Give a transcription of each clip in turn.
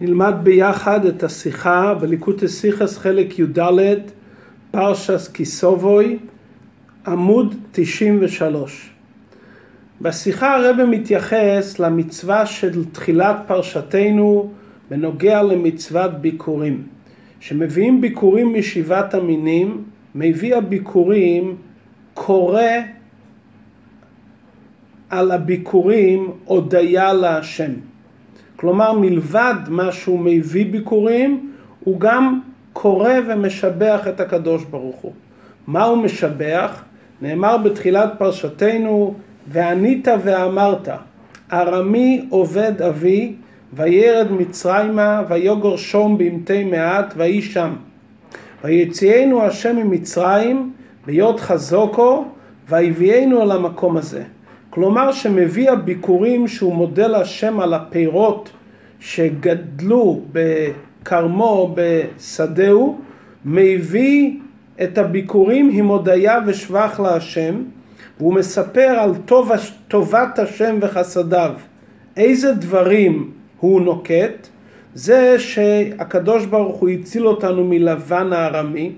נלמד ביחד את השיחה בליקוטי סיכס חלק י"ד, פרשס כיסובוי, עמוד 93. בשיחה הרב מתייחס למצווה של תחילת פרשתנו בנוגע למצוות ביקורים. שמביאים ביקורים משבעת המינים, מביא הביקורים קורא על הביקורים הודיה להשם. כלומר מלבד מה שהוא מביא ביקורים, הוא גם קורא ומשבח את הקדוש ברוך הוא. מה הוא משבח? נאמר בתחילת פרשתנו, וענית ואמרת, ארמי עובד אבי, וירד מצרימה, ויוגר שום במתי מעט, ויהי שם. ויציאנו השם ממצרים, ביות חזוקו, ויביאנו אל המקום הזה. כלומר שמביא הביקורים שהוא מודה להשם על הפירות שגדלו בכרמו בשדהו, מביא את הביקורים עם הודיה ושבח להשם, והוא מספר על טוב, טובת השם וחסדיו. איזה דברים הוא נוקט? זה שהקדוש ברוך הוא הציל אותנו מלבן הארמי,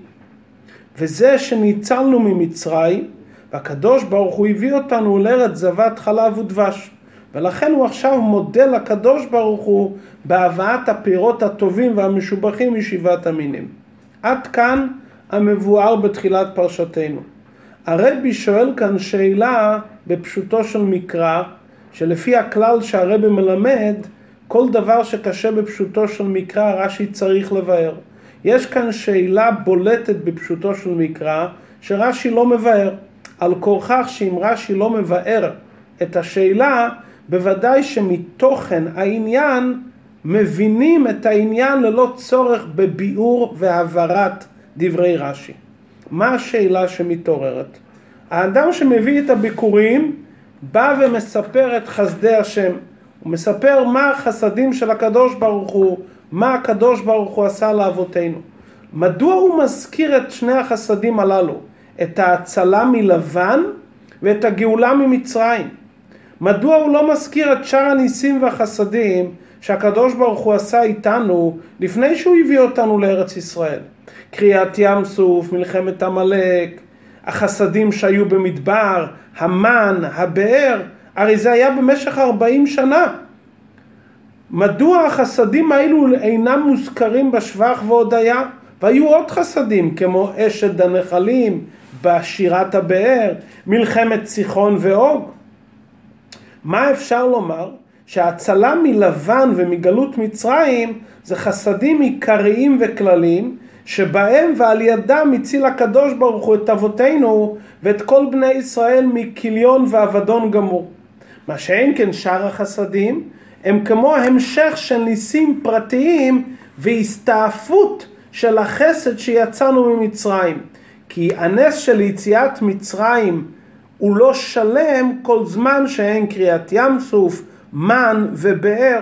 וזה שניצלנו ממצרים, והקדוש ברוך הוא הביא אותנו לארץ זבת חלב ודבש. ולכן הוא עכשיו מודה לקדוש ברוך הוא בהבאת הפירות הטובים והמשובחים משבעת המינים. עד כאן המבואר בתחילת פרשתנו. הרבי שואל כאן שאלה בפשוטו של מקרא, שלפי הכלל שהרבי מלמד, כל דבר שקשה בפשוטו של מקרא רש"י צריך לבאר. יש כאן שאלה בולטת בפשוטו של מקרא שרש"י לא מבאר. על כורכך שאם רש"י לא מבאר את השאלה, בוודאי שמתוכן העניין מבינים את העניין ללא צורך בביאור והבהרת דברי רש"י. מה השאלה שמתעוררת? האדם שמביא את הביקורים בא ומספר את חסדי השם. הוא מספר מה החסדים של הקדוש ברוך הוא, מה הקדוש ברוך הוא עשה לאבותינו. מדוע הוא מזכיר את שני החסדים הללו? את ההצלה מלבן ואת הגאולה ממצרים. מדוע הוא לא מזכיר את שאר הניסים והחסדים שהקדוש ברוך הוא עשה איתנו לפני שהוא הביא אותנו לארץ ישראל? קריעת ים סוף, מלחמת עמלק, החסדים שהיו במדבר, המן, הבאר, הרי זה היה במשך 40 שנה. מדוע החסדים האלו אינם מוזכרים בשבח והודיה? והיו עוד חסדים כמו אשת הנחלים, בשירת הבאר, מלחמת ציחון ואוג. מה אפשר לומר? שההצלה מלבן ומגלות מצרים זה חסדים עיקריים וכלליים שבהם ועל ידם הציל הקדוש ברוך הוא את אבותינו ואת כל בני ישראל מכיליון ואבדון גמור. מה שאין כן שאר החסדים הם כמו המשך של ניסים פרטיים והסתעפות של החסד שיצאנו ממצרים. כי הנס של יציאת מצרים הוא לא שלם כל זמן שאין קריאת ים סוף, מן ובאר.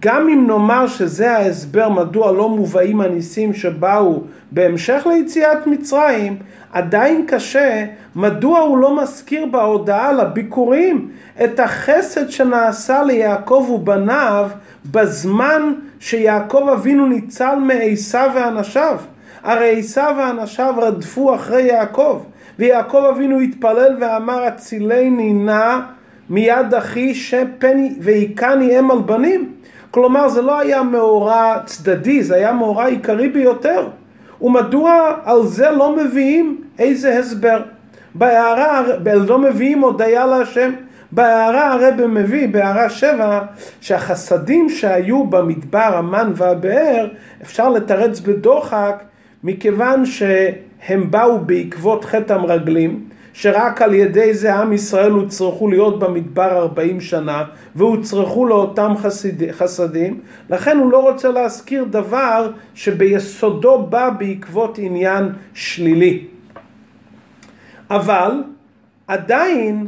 גם אם נאמר שזה ההסבר מדוע לא מובאים הניסים שבאו בהמשך ליציאת מצרים, עדיין קשה מדוע הוא לא מזכיר בהודעה לביקורים את החסד שנעשה ליעקב ובניו בזמן שיעקב אבינו ניצל מעשיו ואנשיו. הרי עשיו ואנשיו רדפו אחרי יעקב, ויעקב אבינו התפלל ואמר הצילני נא מיד אחי שפני והיכני אם על בנים. כלומר זה לא היה מאורע צדדי, זה היה מאורע עיקרי ביותר. ומדוע על זה לא מביאים איזה הסבר? בהערה, לא מביאים הודיה להשם. בהערה הרב מביא, בהערה שבע, שהחסדים שהיו במדבר, המן והבאר, אפשר לתרץ בדוחק מכיוון שהם באו בעקבות חטא המרגלים, שרק על ידי זה עם ישראל הוצרכו להיות במדבר 40 שנה והוצרכו לאותם חסיד, חסדים, לכן הוא לא רוצה להזכיר דבר שביסודו בא בעקבות עניין שלילי. אבל עדיין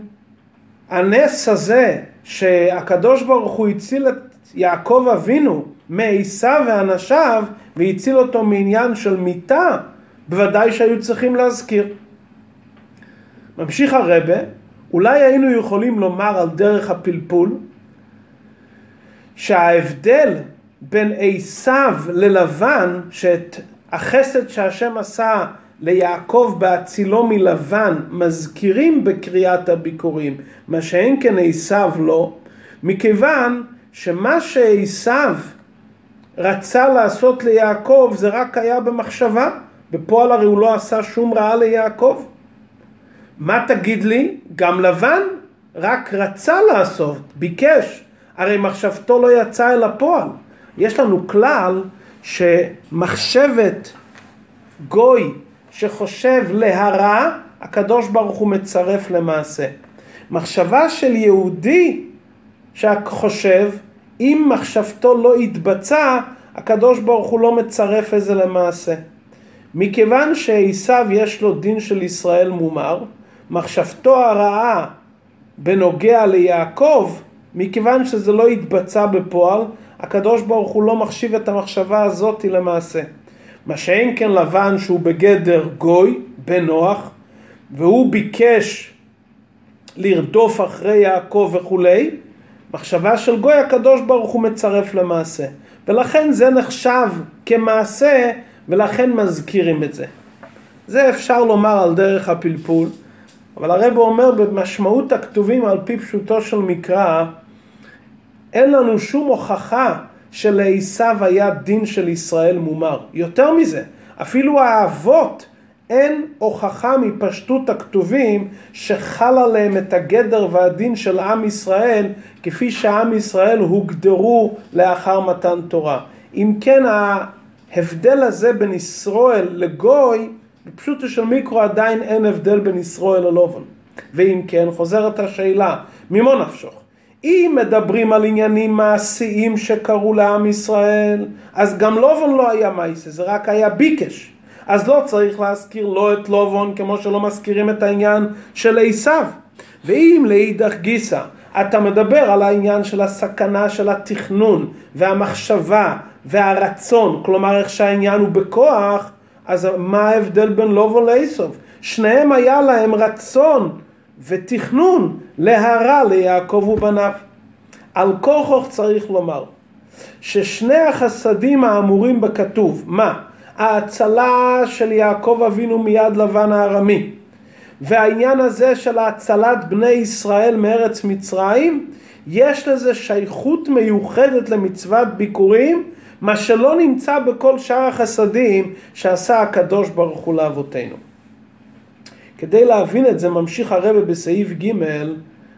הנס הזה שהקדוש ברוך הוא הציל את יעקב אבינו מעשיו ואנשיו והציל אותו מעניין של מיתה, בוודאי שהיו צריכים להזכיר. ממשיך הרבה, אולי היינו יכולים לומר על דרך הפלפול שההבדל בין עשיו ללבן, שאת החסד שהשם עשה ליעקב בהצילו מלבן מזכירים בקריאת הביקורים, מה שאין כן עשיו לא, מכיוון שמה שעשיו רצה לעשות ליעקב זה רק היה במחשבה, בפועל הרי הוא לא עשה שום רעה ליעקב. מה תגיד לי? גם לבן רק רצה לעשות, ביקש, הרי מחשבתו לא יצאה אל הפועל. יש לנו כלל שמחשבת גוי שחושב להרע, הקדוש ברוך הוא מצרף למעשה. מחשבה של יהודי שחושב, אם מחשבתו לא התבצע, הקדוש ברוך הוא לא מצרף איזה למעשה. מכיוון שעשיו יש לו דין של ישראל מומר, מחשבתו הרעה בנוגע ליעקב, מכיוון שזה לא התבצע בפועל, הקדוש ברוך הוא לא מחשיב את המחשבה הזאת למעשה. מה שאין כן לבן שהוא בגדר גוי, בן נוח, והוא ביקש לרדוף אחרי יעקב וכולי, מחשבה של גוי הקדוש ברוך הוא מצרף למעשה. ולכן זה נחשב כמעשה ולכן מזכירים את זה. זה אפשר לומר על דרך הפלפול, אבל הרב אומר במשמעות הכתובים על פי פשוטו של מקרא, אין לנו שום הוכחה שלעשו היה דין של ישראל מומר. יותר מזה, אפילו האבות אין הוכחה מפשטות הכתובים שחל עליהם את הגדר והדין של עם ישראל כפי שעם ישראל הוגדרו לאחר מתן תורה. אם כן ההבדל הזה בין ישראל לגוי, בפשוטו של מיקרו עדיין אין הבדל בין ישראל ללובן. ואם כן, חוזרת השאלה, ממו נפשוך? אם מדברים על עניינים מעשיים שקרו לעם ישראל, אז גם לובון לא היה מעשה, זה רק היה ביקש. אז לא צריך להזכיר לא את לובון כמו שלא מזכירים את העניין של עשיו. ואם לאידך גיסא אתה מדבר על העניין של הסכנה של התכנון והמחשבה והרצון, כלומר איך שהעניין הוא בכוח, אז מה ההבדל בין לובון לעשוב? שניהם היה להם רצון ותכנון להרע ליעקב ובניו. על כוכוך צריך לומר ששני החסדים האמורים בכתוב, מה? ההצלה של יעקב אבינו מיד לבן הארמי והעניין הזה של הצלת בני ישראל מארץ מצרים יש לזה שייכות מיוחדת למצוות ביקורים מה שלא נמצא בכל שאר החסדים שעשה הקדוש ברוך הוא לאבותינו. כדי להבין את זה ממשיך הרבה בסעיף ג'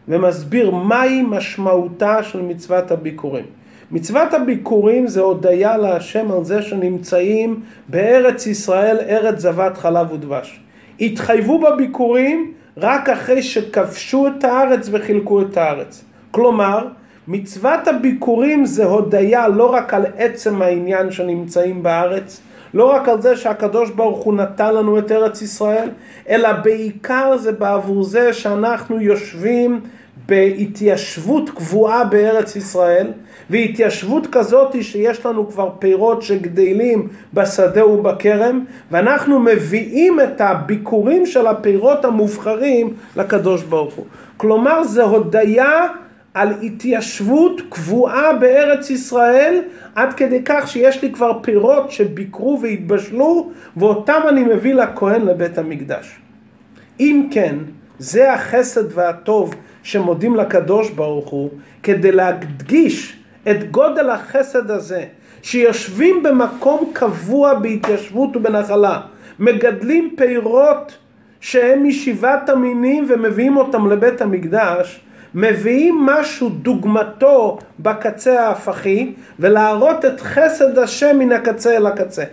ומסביר מהי משמעותה של מצוות הביקורים. מצוות הביקורים זה הודיה להשם על זה שנמצאים בארץ ישראל, ארץ זבת חלב ודבש. התחייבו בביקורים רק אחרי שכבשו את הארץ וחילקו את הארץ. כלומר, מצוות הביקורים זה הודיה לא רק על עצם העניין שנמצאים בארץ, לא רק על זה שהקדוש ברוך הוא נתן לנו את ארץ ישראל, אלא בעיקר זה בעבור זה שאנחנו יושבים בהתיישבות קבועה בארץ ישראל, והתיישבות כזאת שיש לנו כבר פירות שגדלים בשדה ובכרם, ואנחנו מביאים את הביקורים של הפירות המובחרים לקדוש ברוך הוא. כלומר זה הודיה על התיישבות קבועה בארץ ישראל עד כדי כך שיש לי כבר פירות שביקרו והתבשלו ואותם אני מביא לכהן לבית המקדש. אם כן, זה החסד והטוב שמודים לקדוש ברוך הוא כדי להדגיש את גודל החסד הזה שיושבים במקום קבוע בהתיישבות ובנחלה מגדלים פירות שהם משבעת המינים ומביאים אותם לבית המקדש מביאים משהו דוגמתו בקצה ההפכי ולהראות את חסד השם מן הקצה אל הקצה.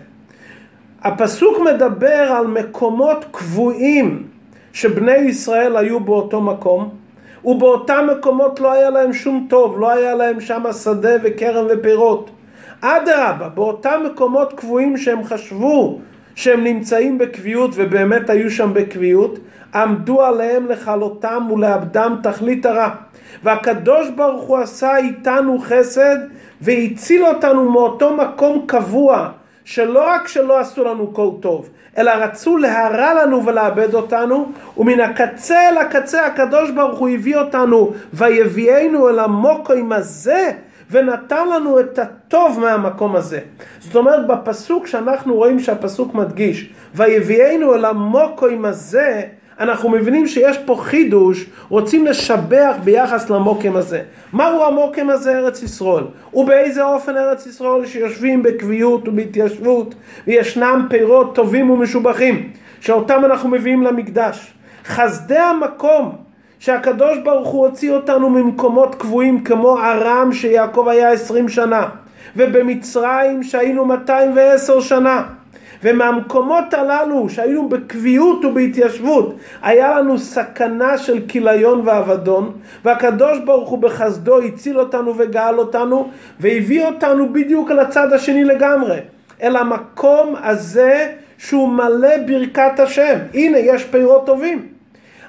הפסוק מדבר על מקומות קבועים שבני ישראל היו באותו מקום ובאותם מקומות לא היה להם שום טוב, לא היה להם שם שדה וכרם ופירות. אדרבה, באותם מקומות קבועים שהם חשבו שהם נמצאים בקביעות ובאמת היו שם בקביעות, עמדו עליהם לכלותם ולאבדם תכלית הרע. והקדוש ברוך הוא עשה איתנו חסד והציל אותנו מאותו מקום קבוע שלא רק שלא עשו לנו כל טוב, אלא רצו להרע לנו ולאבד אותנו, ומן הקצה אל הקצה הקדוש ברוך הוא הביא אותנו ויביאנו אל המוקוים הזה ונתן לנו את הטוב מהמקום הזה. זאת אומרת בפסוק שאנחנו רואים שהפסוק מדגיש ויביאנו אל המוקוים הזה אנחנו מבינים שיש פה חידוש, רוצים לשבח ביחס למוקם הזה. מהו המוקם הזה ארץ ישראל? ובאיזה אופן ארץ ישראל שיושבים בקביעות ובהתיישבות וישנם פירות טובים ומשובחים שאותם אנחנו מביאים למקדש. חסדי המקום שהקדוש ברוך הוא הוציא אותנו ממקומות קבועים כמו ארם שיעקב היה עשרים שנה ובמצרים שהיינו 210 שנה ומהמקומות הללו שהיינו בקביעות ובהתיישבות היה לנו סכנה של כיליון ואבדון והקדוש ברוך הוא בחסדו הציל אותנו וגאל אותנו והביא אותנו בדיוק לצד השני לגמרי אל המקום הזה שהוא מלא ברכת השם. הנה יש פירות טובים.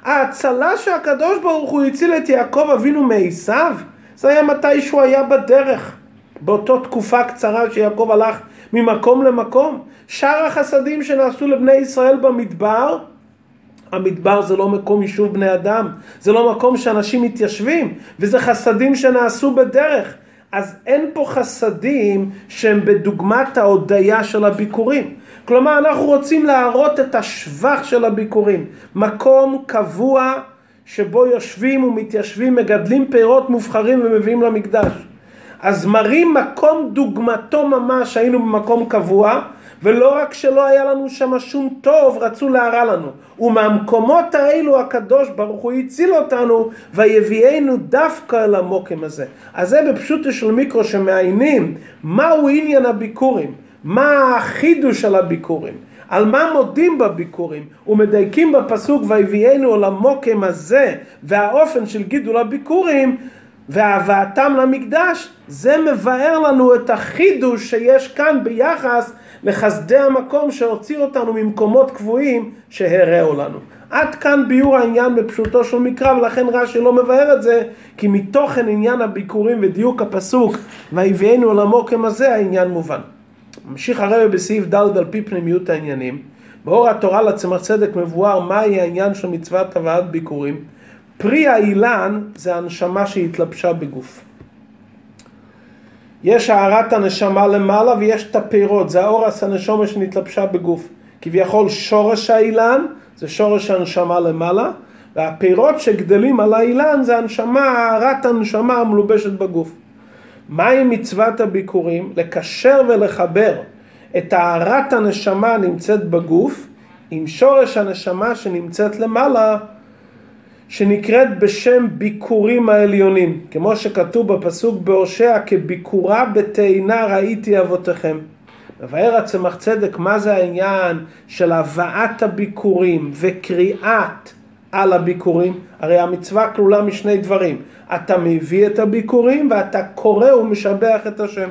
ההצלה שהקדוש ברוך הוא הציל את יעקב אבינו מעשיו זה היה מתי שהוא היה בדרך. באותו תקופה קצרה שיעקב הלך ממקום למקום. שאר החסדים שנעשו לבני ישראל במדבר, המדבר זה לא מקום יישוב בני אדם, זה לא מקום שאנשים מתיישבים, וזה חסדים שנעשו בדרך. אז אין פה חסדים שהם בדוגמת ההודיה של הביקורים. כלומר, אנחנו רוצים להראות את השבח של הביקורים. מקום קבוע שבו יושבים ומתיישבים, מגדלים פירות מובחרים ומביאים למקדש. אז מראים מקום דוגמתו ממש, היינו במקום קבוע, ולא רק שלא היה לנו שם שום טוב, רצו להרע לנו. ומהמקומות האלו הקדוש ברוך הוא הציל אותנו, ויביאנו דווקא אל המוקם הזה. אז זה בפשוטו של מיקרו שמעיינים מהו עניין הביקורים, מה החידוש של הביקורים. על מה מודים בביקורים ומדייקים בפסוק ויביאנו אל המוקם הזה והאופן של גידול הביקורים והבאתם למקדש, זה מבאר לנו את החידוש שיש כאן ביחס לחסדי המקום שהוציא אותנו ממקומות קבועים שהראו לנו. עד כאן ביור העניין בפשוטו של מקרא ולכן רש"י לא מבאר את זה כי מתוכן עניין הביקורים ודיוק הפסוק ויביאנו המוקם הזה העניין מובן. ממשיך הרבי בסעיף ד' על פי פנימיות העניינים. באור התורה לצמח צדק מבואר מהי העניין של מצוות הבאת ביקורים פרי האילן זה הנשמה שהתלבשה בגוף. יש הארת הנשמה למעלה ויש את הפירות, זה האורס הנשומה שנתלבשה בגוף. כביכול שורש האילן זה שורש הנשמה למעלה, והפירות שגדלים על האילן זה הנשמה, הארת הנשמה המלובשת בגוף. מהי מצוות הביקורים? לקשר ולחבר את הארת הנשמה הנמצאת בגוף עם שורש הנשמה שנמצאת למעלה שנקראת בשם ביקורים העליונים, כמו שכתוב בפסוק בהושע, כביקורה בתאנה ראיתי אבותיכם. מבאר הצמח צדק מה זה העניין של הבאת הביקורים וקריאת על הביקורים, הרי המצווה כלולה משני דברים, אתה מביא את הביקורים ואתה קורא ומשבח את השם.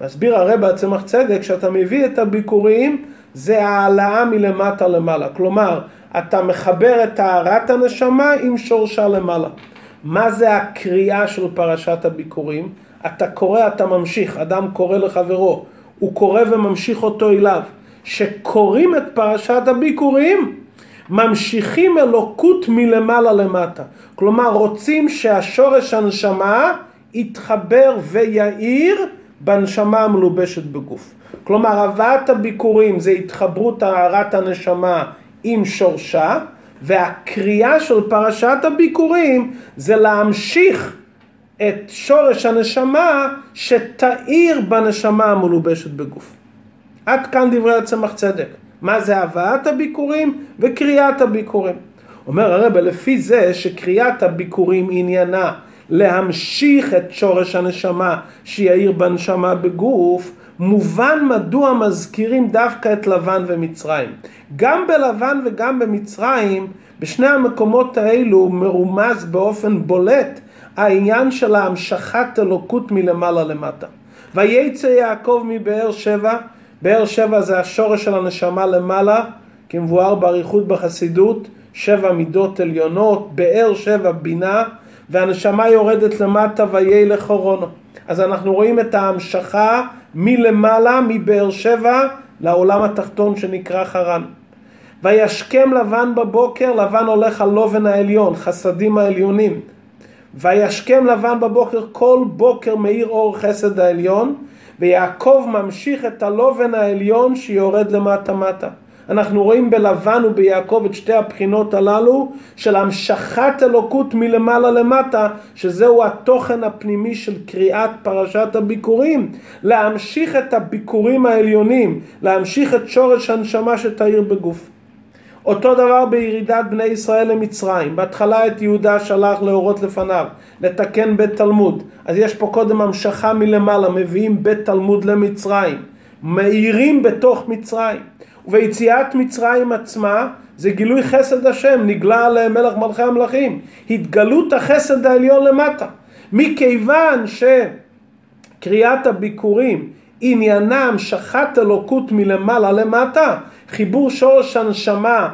מסביר הרב הצמח צדק שאתה מביא את הביקורים זה העלאה מלמטה למעלה, כלומר אתה מחבר את טהרת הנשמה עם שורשה למעלה. מה זה הקריאה של פרשת הביקורים? אתה קורא, אתה ממשיך, אדם קורא לחברו, הוא קורא וממשיך אותו אליו. שקוראים את פרשת הביקורים, ממשיכים אלוקות מלמעלה למטה. כלומר, רוצים שהשורש הנשמה יתחבר ויאיר בנשמה המלובשת בגוף. כלומר, הבאת הביקורים זה התחברות טהרת הנשמה עם שורשה, והקריאה של פרשת הביקורים זה להמשיך את שורש הנשמה שתאיר בנשמה המלובשת בגוף. עד כאן דברי הצמח צדק. מה זה הבאת הביקורים וקריאת הביקורים. אומר הרב, לפי זה שקריאת הביקורים עניינה להמשיך את שורש הנשמה שיאיר בנשמה בגוף, מובן מדוע מזכירים דווקא את לבן ומצרים. גם בלבן וגם במצרים, בשני המקומות האלו מרומז באופן בולט העניין של ההמשכת אלוקות מלמעלה למטה. וייצא יעקב מבאר שבע, באר שבע זה השורש של הנשמה למעלה, כמבואר באריכות בחסידות, שבע מידות עליונות, באר שבע בינה, והנשמה יורדת למטה ויהי לחורונו. אז אנחנו רואים את ההמשכה מלמעלה, מבאר שבע, לעולם התחתון שנקרא חרן. וישכם לבן בבוקר, לבן הולך על לובן העליון, חסדים העליונים. וישכם לבן בבוקר כל בוקר מאיר אור חסד העליון ויעקב ממשיך את הלובן העליון שיורד למטה מטה. אנחנו רואים בלבן וביעקב את שתי הבחינות הללו של המשכת אלוקות מלמעלה למטה, שזהו התוכן הפנימי של קריאת פרשת הביקורים. להמשיך את הביקורים העליונים, להמשיך את שורש הנשמה שתאיר בגוף. אותו דבר בירידת בני ישראל למצרים. בהתחלה את יהודה שלח להורות לפניו, לתקן בית תלמוד. אז יש פה קודם המשכה מלמעלה, מביאים בית תלמוד למצרים. מאירים בתוך מצרים. וביציאת מצרים עצמה זה גילוי חסד השם, נגלה עליהם מלך מלכי המלכים. התגלות החסד העליון למטה. מכיוון שקריאת הביקורים עניינם שחט אלוקות מלמעלה למטה, חיבור שורש הנשמה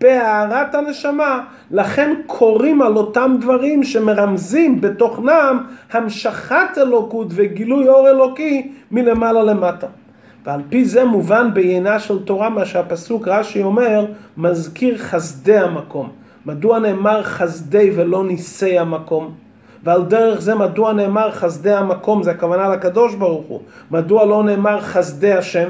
בהארת הנשמה, לכן קוראים על אותם דברים שמרמזים בתוכנם המשכת אלוקות וגילוי אור אלוקי מלמעלה למטה. ועל פי זה מובן בעיינה של תורה מה שהפסוק רש"י אומר, מזכיר חסדי המקום. מדוע נאמר חסדי ולא ניסי המקום? ועל דרך זה מדוע נאמר חסדי המקום, זה הכוונה לקדוש ברוך הוא. מדוע לא נאמר חסדי השם?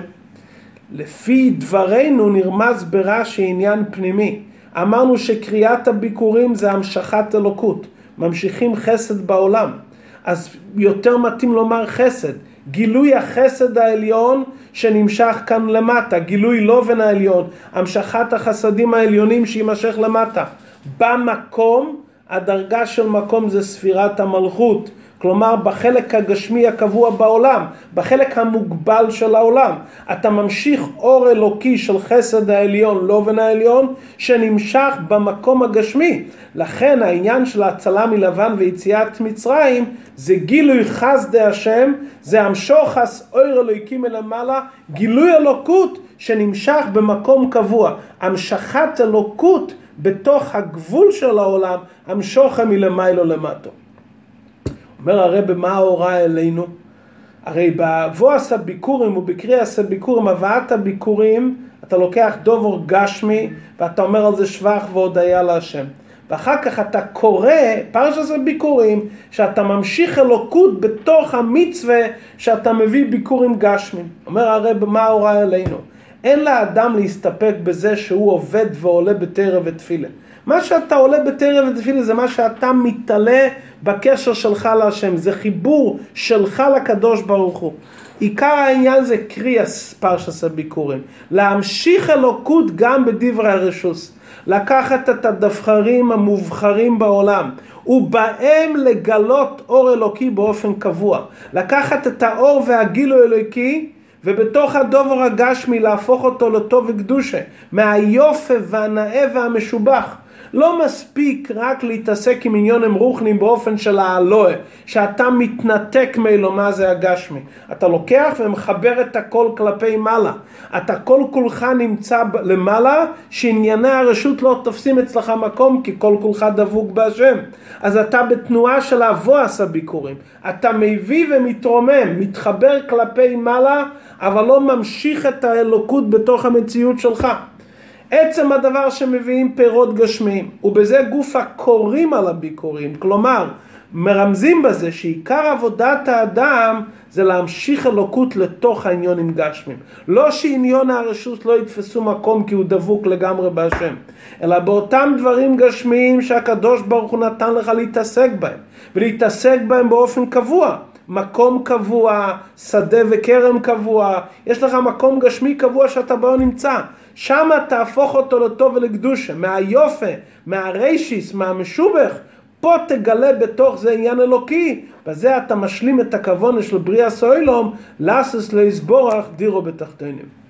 לפי דברינו נרמז ברש"י עניין פנימי. אמרנו שקריאת הביקורים זה המשכת אלוקות, ממשיכים חסד בעולם. אז יותר מתאים לומר חסד. גילוי החסד העליון שנמשך כאן למטה, גילוי לובן העליון, המשכת החסדים העליונים שיימשך למטה. במקום, הדרגה של מקום זה ספירת המלכות, כלומר בחלק הגשמי הקבוע בעולם, בחלק המוגבל של העולם. אתה ממשיך אור אלוקי של חסד העליון, לובן העליון, שנמשך במקום הגשמי. לכן העניין של ההצלה מלבן ויציאת מצרים זה גילוי חסדי השם, זה המשוך אור אלוקי מלמעלה, גילוי אלוקות שנמשך במקום קבוע. המשכת אלוקות בתוך הגבול של העולם, המשוכה מלמיילו למטו. אומר הרב מה ההוראה אלינו? הרי בבואס הביקורים ובקריאס הביקורים, הבאת הביקורים, אתה לוקח דובור גשמי ואתה אומר על זה שבח והודיה להשם. ואחר כך אתה קורא פרשת הביקורים, שאתה ממשיך אלוקות בתוך המצווה שאתה מביא ביקורים גשמים. אומר הרב, מה ההוראה אלינו? אין לאדם להסתפק בזה שהוא עובד ועולה בתרא ותפילה. מה שאתה עולה בתרא ותפילה זה מה שאתה מתעלה בקשר שלך להשם, זה חיבור שלך לקדוש ברוך הוא. עיקר העניין זה קריאס פרשס הביקורים, להמשיך אלוקות גם בדברי הרשוס, לקחת את הדבחרים המובחרים בעולם. ובהם לגלות אור אלוקי באופן קבוע, לקחת את האור והגילו אלוקי ובתוך הדובר הגשמי להפוך אותו לטוב וקדושה, מהיופי והנאה והמשובח. לא מספיק רק להתעסק עם עניונים רוחניים באופן של האלוה, שאתה מתנתק מאלו מה זה הגשמי. אתה לוקח ומחבר את הכל כלפי מעלה. אתה כל כולך נמצא למעלה, שענייני הרשות לא תופסים אצלך מקום, כי כל כולך דבוק בהשם. אז אתה בתנועה של אבואס הביקורים. אתה מביא ומתרומם, מתחבר כלפי מעלה, אבל לא ממשיך את האלוקות בתוך המציאות שלך. עצם הדבר שמביאים פירות גשמיים, ובזה גוף הקוראים על הביקורים, כלומר, מרמזים בזה שעיקר עבודת האדם זה להמשיך אלוקות לתוך העניונים גשמים. לא שעניון הרשות לא יתפסו מקום כי הוא דבוק לגמרי בהשם, אלא באותם דברים גשמיים שהקדוש ברוך הוא נתן לך להתעסק בהם, ולהתעסק בהם באופן קבוע. מקום קבוע, שדה וכרם קבוע, יש לך מקום גשמי קבוע שאתה בו נמצא. שם תהפוך אותו לטוב ולקדושה, מהיופי, מהריישיס, מהמשובח, פה תגלה בתוך זה עניין אלוקי, בזה אתה משלים את הכוונה של בריאה סוילום, לאסס ליסבורך דירו בתחתינים.